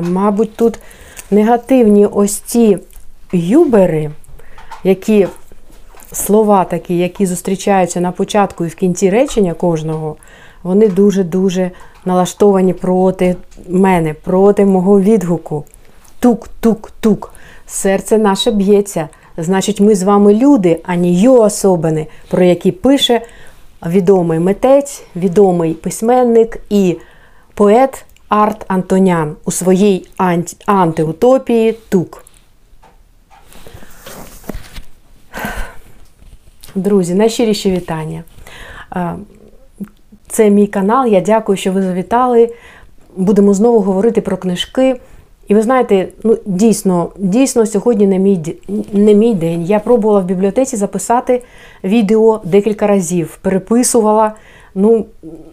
Мабуть, тут негативні ось ці юбери, які слова такі, які зустрічаються на початку і в кінці речення кожного, вони дуже-дуже налаштовані проти мене, проти мого відгуку. Тук-тук-тук. Серце наше б'ється. Значить, ми з вами люди, а не йо особини, про які пише відомий митець, відомий письменник і поет Арт Антонян у своїй анті- антиутопії Тук. Друзі, найщиріші вітання. Це мій канал. Я дякую, що ви завітали. Будемо знову говорити про книжки. І ви знаєте, ну дійсно, дійсно, сьогодні не мій, не мій день. Я пробувала в бібліотеці записати відео декілька разів, переписувала, ну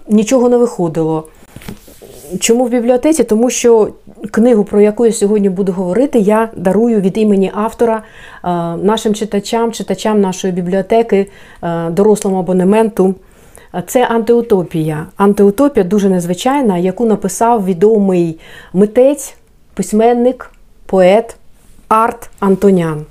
нічого не виходило. Чому в бібліотеці? Тому що книгу, про яку я сьогодні буду говорити, я дарую від імені автора е, нашим читачам, читачам нашої бібліотеки, е, дорослому абонементу. Це антиутопія. Антиутопія дуже незвичайна, яку написав відомий митець, письменник, поет Арт Антонян.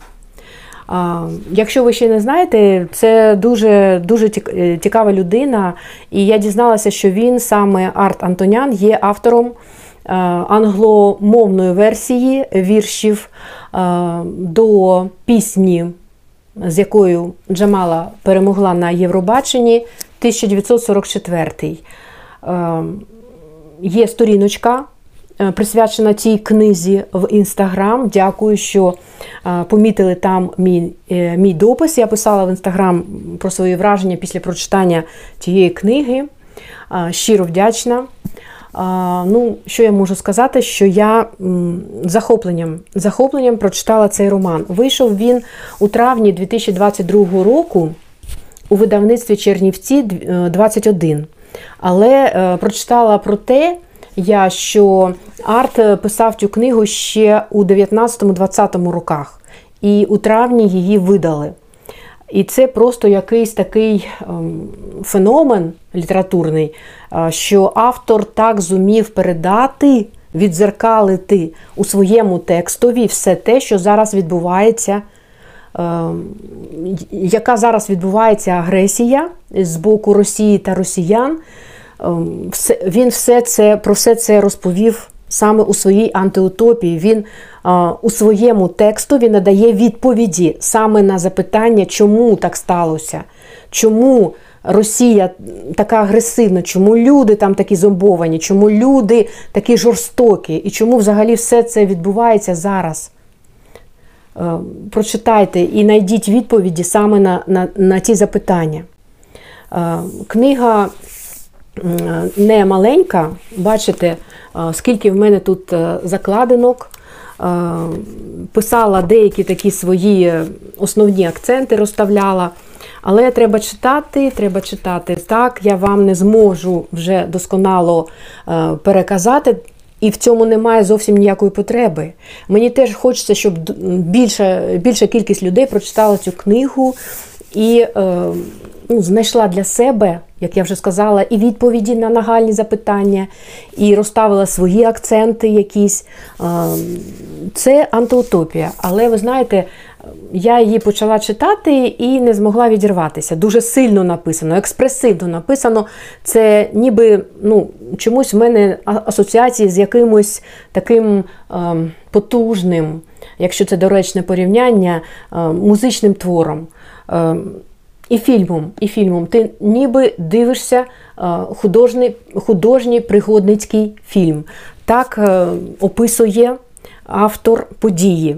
Якщо ви ще не знаєте, це дуже дуже е, цікава людина, і я дізналася, що він саме Арт Антонян є автором е, англомовної версії віршів е, до пісні, з якою Джамала перемогла на Євробаченні 1944. Е, Є сторіночка присвячена цій книзі в інстаграм. Дякую, що е, помітили там мій, е, мій допис. Я писала в інстаграм про свої враження після прочитання цієї книги. Е, Щиро вдячна. Ну, що я можу сказати, що я захопленням, захопленням прочитала цей роман. Вийшов він у травні 2022 року у видавництві Чернівці е, 21. Але е, прочитала про те, я, що Арт писав цю книгу ще у 19-20 роках, і у травні її видали. І це просто якийсь такий ем, феномен літературний, е, що автор так зумів передати, відзеркалити у своєму текстові все те, що зараз відбувається, ем, яка зараз відбувається агресія з боку Росії та росіян. Ем, він все це про все це розповів саме у своїй антиутопії. Він у своєму текстові надає відповіді саме на запитання, чому так сталося, чому Росія така агресивна, чому люди там такі зомбовані, чому люди такі жорстокі, і чому взагалі все це відбувається зараз. Е, Прочитайте і знайдіть відповіді саме на, на, на ці запитання. Е, Книга не маленька. Бачите, скільки в мене тут е, закладинок. Писала деякі такі свої основні акценти, розставляла. Але треба читати, треба читати так. Я вам не зможу вже досконало е, переказати. І в цьому немає зовсім ніякої потреби. Мені теж хочеться, щоб більша, більша кількість людей прочитала цю книгу і е, ну, знайшла для себе, як я вже сказала, і відповіді на нагальні запитання, і розставила свої акценти якісь. Це антиутопія. Але ви знаєте, я її почала читати і не змогла відірватися. Дуже сильно написано, експресивно написано. Це ніби ну, чомусь в мене асоціації з якимось таким потужним, якщо це доречне порівняння, музичним твором. І фільмом, і фільмом. Ти ніби дивишся е, художній, художній пригодницький фільм. Так е, описує автор події,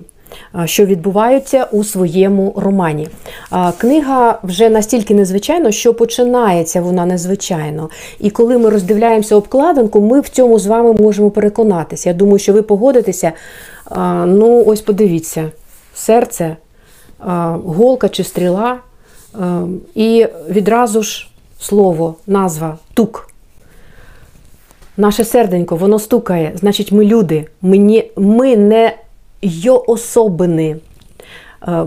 е, що відбуваються у своєму романі. Книга вже настільки незвичайна, що починається вона незвичайно. І коли ми роздивляємося обкладинку, ми в цьому з вами можемо переконатися. Я думаю, що ви погодитеся. Ну, ось подивіться, серце, голка чи стріла. Е, І відразу ж слово, назва тук. Наше серденько, воно стукає. Значить, ми люди. Ми не, йоособини, Е,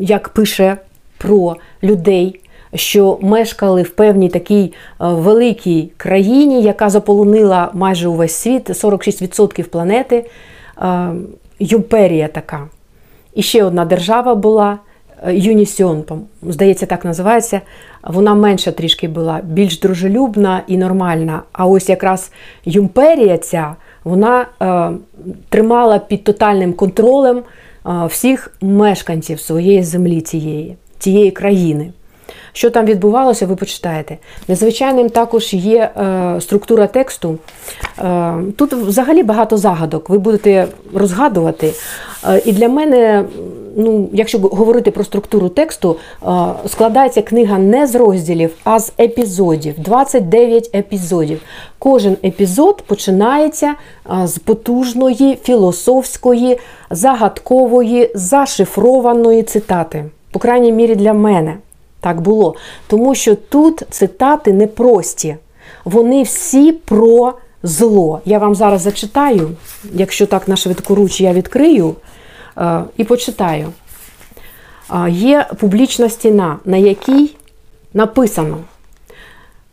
як пише про людей, що мешкали в певній такій великій країні, яка заполонила майже увесь світ, 46% планети. Юмперія така. І ще одна держава була Юнісіон, здається, так називається. Вона менша трішки була, більш дружелюбна і нормальна. А ось якраз Юмперія ця вона е, тримала під тотальним контролем е, всіх мешканців своєї землі, цієї, цієї країни. Що там відбувалося, ви почитаєте. Незвичайним також є е, структура тексту. Е, Тут взагалі багато загадок, ви будете розгадувати. Е, і для мене, ну, якщо говорити про структуру тексту, е, складається книга не з розділів, а з епізодів. 29 епізодів. Кожен епізод починається е, з потужної, філософської, загадкової, зашифрованої цитати. По крайній мірі для мене так було. Тому що тут цитати непрості. Вони всі про зло. Я вам зараз зачитаю, якщо так на швидкоруч я відкрию і почитаю. Е, є публічна стіна, на якій написано: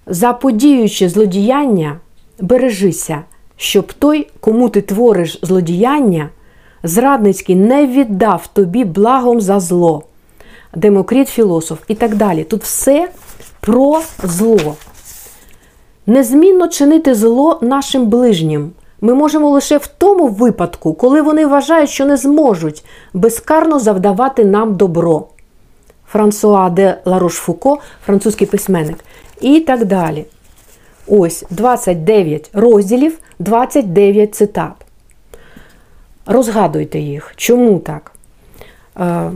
заподіючи злодіяння, бережися, щоб той, кому ти твориш злодіяння, зрадницький не віддав тобі благом за зло. Демокріт, філософ і так далі. Тут все про зло. Незмінно чинити зло нашим ближнім. Ми можемо лише в тому випадку, коли вони вважають, що не зможуть безкарно завдавати нам добро. Франсуа де Ларош-Фуко, французький письменник. І так далі. Ось 29 розділів, 29 цитат. Розгадуйте їх. Чому так? Е,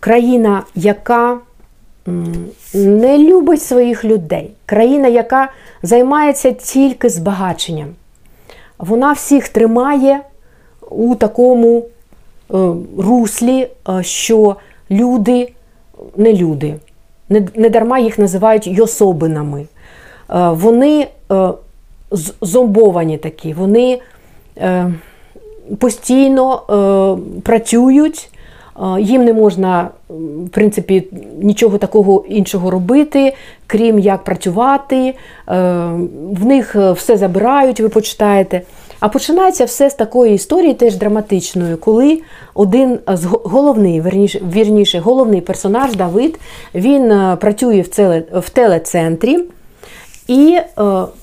країна, яка не любить своїх людей, країна, яка займається тільки збагаченням. Вона всіх тримає у такому е, руслі, е, що люди не люди, не дарма їх називають йособинами. Е, вони зомбовані такі, вони постійно працюють їм не можна, в принципі, нічого такого іншого робити, крім як працювати. Е, в них е, все забирають, ви почитаєте. А починається все з такої історії, теж драматичної, коли один з головний, верніше, вірніше, головний персонаж Давид, він е, працює в телецентрі і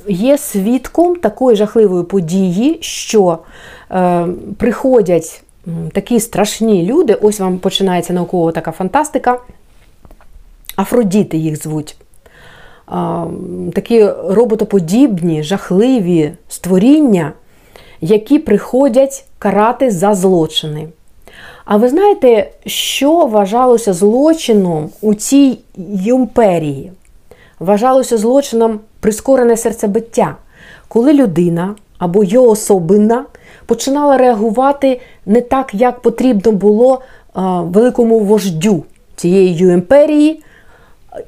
є свідком такої жахливої події, що приходять такі страшні люди, ось вам починається наукова така фантастика. Афродіти їх звуть. Такі роботоподібні, жахливі створіння, які приходять карати за злочини. А ви знаєте, що вважалося злочином у цій імперії? Вважалося злочином прискорене серцебиття, коли людина або його особина починала реагувати не так, як потрібно було великому вождю цієї імперії,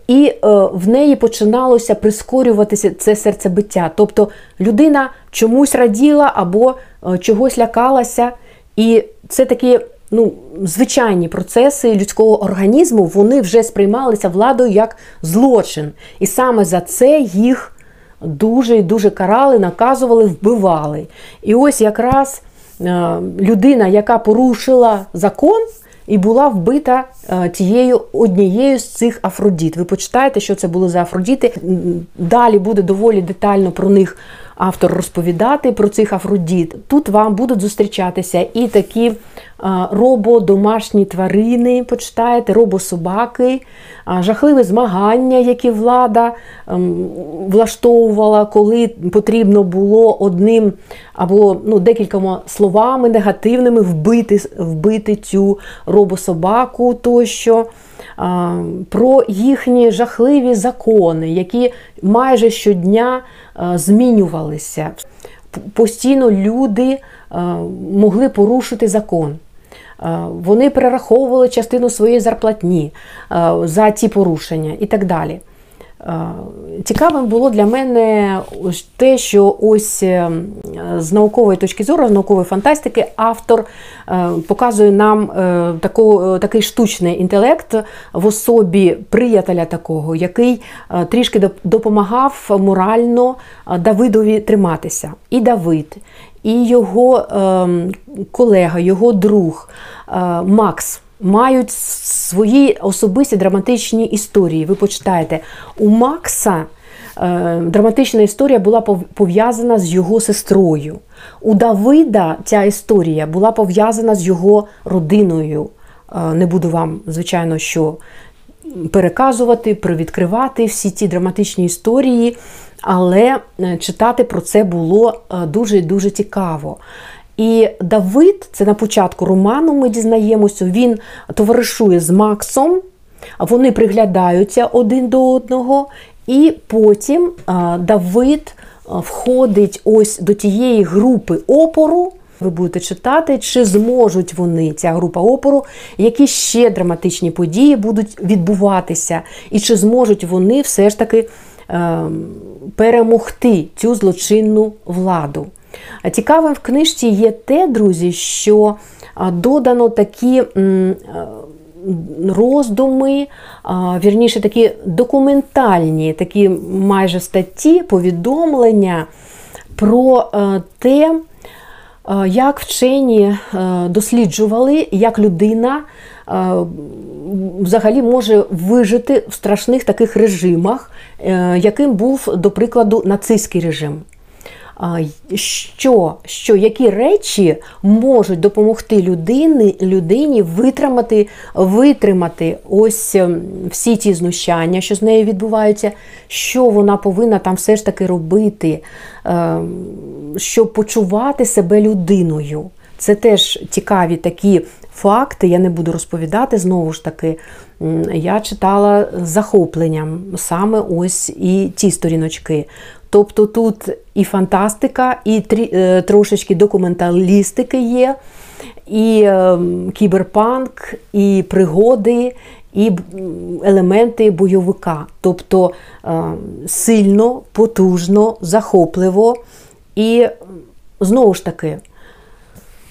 і е, в неї починалося прискорюватися це серцебиття. Тобто людина чомусь раділа або е, чогось лякалася. І це такі ну, звичайні процеси людського організму, вони вже сприймалися владою як злочин. І саме за це їх дуже і дуже карали, наказували, вбивали. І ось якраз е, людина, яка порушила закон. І була вбита е, тією однією з цих Афродіт. Ви почитаєте, що це були за Афродіти. Далі буде доволі детально про них автор розповідати, про цих Афродіт. Тут вам будуть зустрічатися і такі робо-домашні тварини, почитаєте, робо-собаки, жахливі змагання, які влада ем, влаштовувала, коли потрібно було одним або ну, декількома словами негативними вбити вбити цю робо-собаку тощо. Про їхні жахливі закони, які майже щодня змінювалися. Постійно люди могли порушити закон. Е, вони перераховували частину своєї зарплатні е, за ці порушення і так далі. Е, Цікавим було для мене те, що ось е, з наукової точки зору, з наукової фантастики, автор е, показує нам таку, такий штучний інтелект в особі приятеля такого, який трішки допомагав морально Давидові триматися. І Давид, і його колега, його друг Макс мають свої особисті драматичні історії. Ви почитаєте, у Макса е, драматична історія була пов'язана з його сестрою. У Давида ця історія була пов'язана з його родиною. Е, не буду вам, звичайно, що переказувати, привідкривати всі ці драматичні історії, але е, читати про це було дуже дуже цікаво. І Давид, це на початку роману, ми дізнаємося, він товаришує з Максом, вони приглядаються один до одного, і потім Давид входить ось до тієї групи опору. Ви будете читати, чи зможуть вони, ця група опору, які ще драматичні події будуть відбуватися, і чи зможуть вони все ж таки е, перемогти цю злочинну владу. Цікавим в книжці є те, друзі, що додано такі роздуми, вірніше такі документальні, такі майже статті, повідомлення про те, як вчені досліджували, як людина взагалі може вижити в страшних таких режимах, е, яким був, до прикладу, нацистський режим що, що які речі можуть допомогти людині людині витримати витримати ось ем, всі ті знущання, що з нею відбуваються, що вона повинна там все ж таки робити, ем, щоб почувати себе людиною. Це теж цікаві такі факти, я не буду розповідати знову ж таки. Я читала з захопленням саме ось і ті сторіночки. Тобто тут і фантастика, і е, трошечки документалістики є, і ем, кіберпанк, і пригоди, і елементи бойовика. Тобто ем, сильно, потужно, захопливо і знову ж таки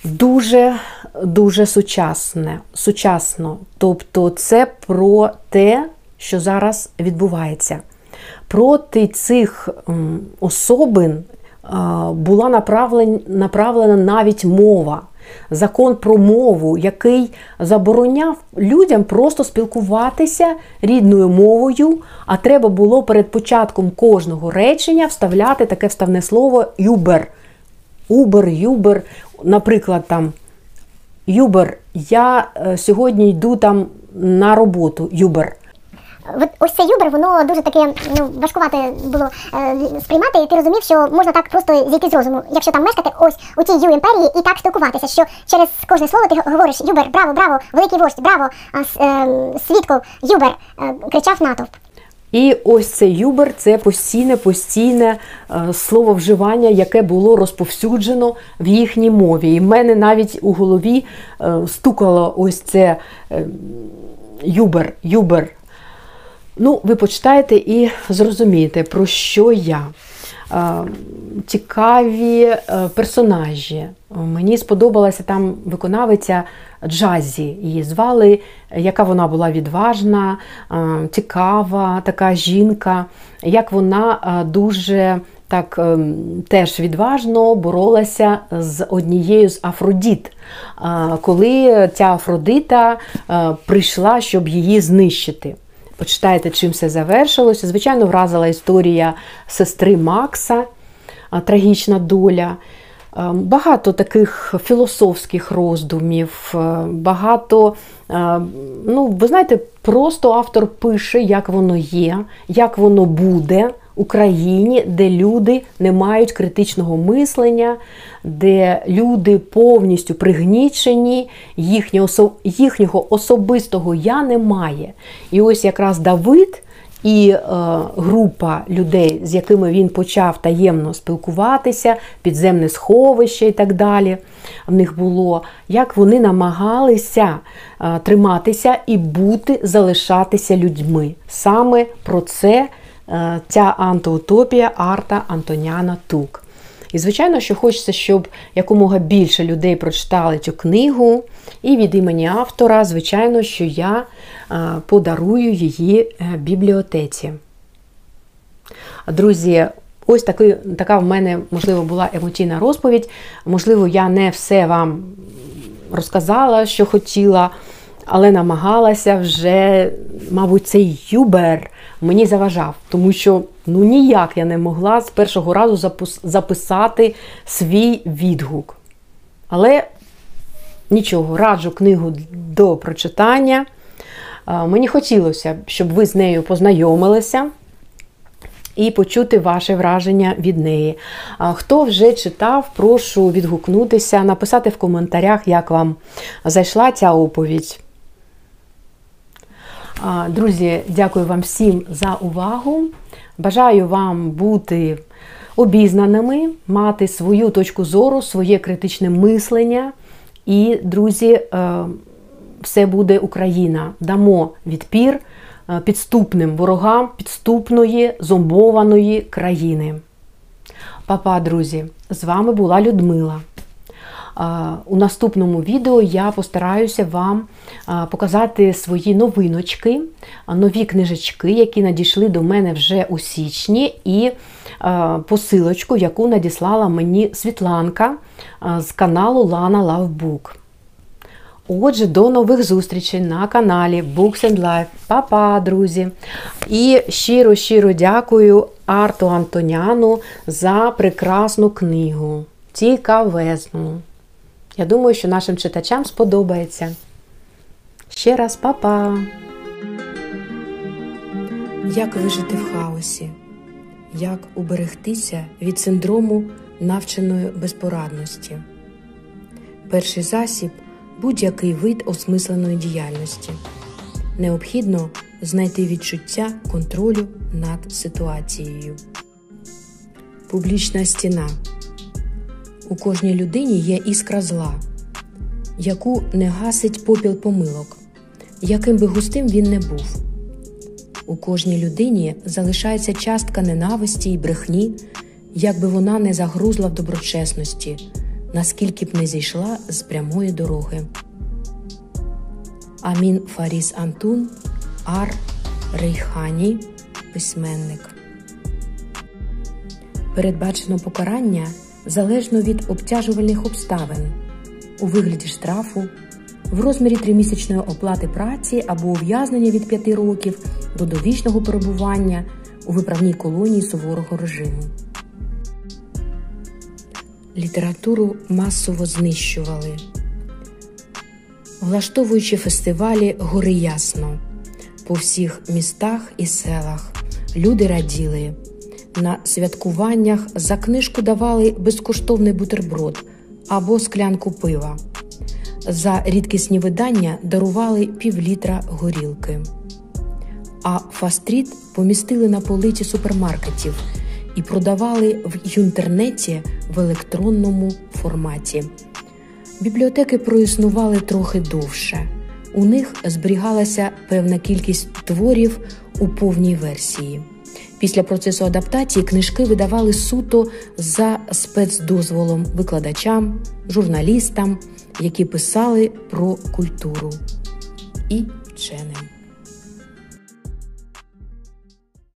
дуже дуже сучасне, сучасно. Тобто, це про те, що зараз відбувається проти цих особин була направлена навіть мова. Закон про мову, який забороняв людям просто спілкуватися рідною мовою, а треба було перед початком кожного речення вставляти таке вставне слово юбер. Убер, юбер, наприклад, там Юбер, я е, сьогодні йду там на роботу. Юбер. Ось цей юбер, воно дуже таке ну, важкувате було е, сприймати, і ти розумів, що можна так просто зійти з розуму, якщо там мешкати ось у тій ю імперії і так спілкуватися, що через кожне слово ти говориш Юбер, браво, браво, великий вождь, браво, е, свідко, Юбер, кричав натовп. І ось цей юбер це постійне, постійне е, слово вживання, яке було розповсюджено в їхній мові. І в мене навіть у голові стукало ось це юбер, юбер. Ну, ви почитаєте і зрозумієте, про що я. Цікаві е, персонажі. Мені сподобалася там виконавиця Джазі. Її звали, яка вона була відважна, цікава така жінка, як вона дуже так теж відважно боролася з однією з Афродіт, коли ця Афродита прийшла, щоб її знищити. Почитаєте, чим все завершилося. Звичайно, вразила історія сестри Макса, трагічна доля. Багато таких філософських роздумів, багато, ну, ви знаєте, просто автор пише, як воно є, як воно буде. Україні, де люди не мають критичного мислення, де люди повністю пригнічені, їхнього особистого я немає. І ось якраз Давид і е, група людей, з якими він почав таємно спілкуватися, підземне сховище і так далі. В них було, як вони намагалися е, триматися і бути, залишатися людьми. Саме про це ця антиутопія Арта Антоняна Тук. І, звичайно, що хочеться, щоб якомога більше людей прочитали цю книгу. І від імені автора, звичайно, що я подарую її бібліотеці. Друзі, ось такий, така в мене, можливо, була емоційна розповідь. Можливо, я не все вам розказала, що хотіла, але намагалася вже, мабуть, цей юбер мені заважав, тому що ну ніяк я не могла з першого разу записати свій відгук. Але нічого, раджу книгу до прочитання. Мені хотілося, щоб ви з нею познайомилися і почути ваше враження від неї. Хто вже читав, прошу відгукнутися, написати в коментарях, як вам зайшла ця оповідь. Друзі, дякую вам всім за увагу. Бажаю вам бути обізнаними, мати свою точку зору, своє критичне мислення. І, друзі, е, все буде Україна. Дамо відпір. Е, підступним ворогам підступної зомбованої країни. Папа, друзі, з вами була Людмила. У наступному відео я постараюся вам показати свої новиночки, нові книжечки, які надійшли до мене вже у січні, і посилочку, яку надіслала мені Світланка з каналу Lana Love Book. Отже, до нових зустрічей на каналі Books and Life. Па-па, друзі! І щиро-щиро дякую Арту Антоняну за прекрасну книгу. Цікавезну. Я думаю, що нашим читачам сподобається. Ще раз па-па! Як вижити в хаосі? Як уберегтися від синдрому навченої безпорадності? Перший засіб будь-який вид осмисленої діяльності. Необхідно знайти відчуття контролю над ситуацією. Публічна стіна. У кожній людині є іскра зла, яку не гасить попіл помилок, яким би густим він не був. У кожній людині залишається частка ненависті і брехні, як би вона не загрузла в доброчесності наскільки б не зійшла з прямої дороги. Амін Фаріс Антун Ар Рейхані письменник. Передбачено покарання залежно від обтяжувальних обставин у вигляді штрафу, в розмірі тримісячної оплати праці або ув'язнення від 5 років до довічного перебування у виправній колонії суворого режиму. Літературу масово знищували, влаштовуючи фестивалі гори ясно по всіх містах і селах. Люди раділи. На святкуваннях за книжку давали безкоштовний бутерброд або склянку пива. За рідкісні видання дарували півлітра горілки. А fast read помістили на полиці супермаркетів і продавали в інтернеті в електронному форматі. Бібліотеки проіснували трохи довше. У них зберігалася певна кількість творів у повній версії. Після процесу адаптації книжки видавали суто за спецдозволом викладачам, журналістам, які писали про культуру і вченим.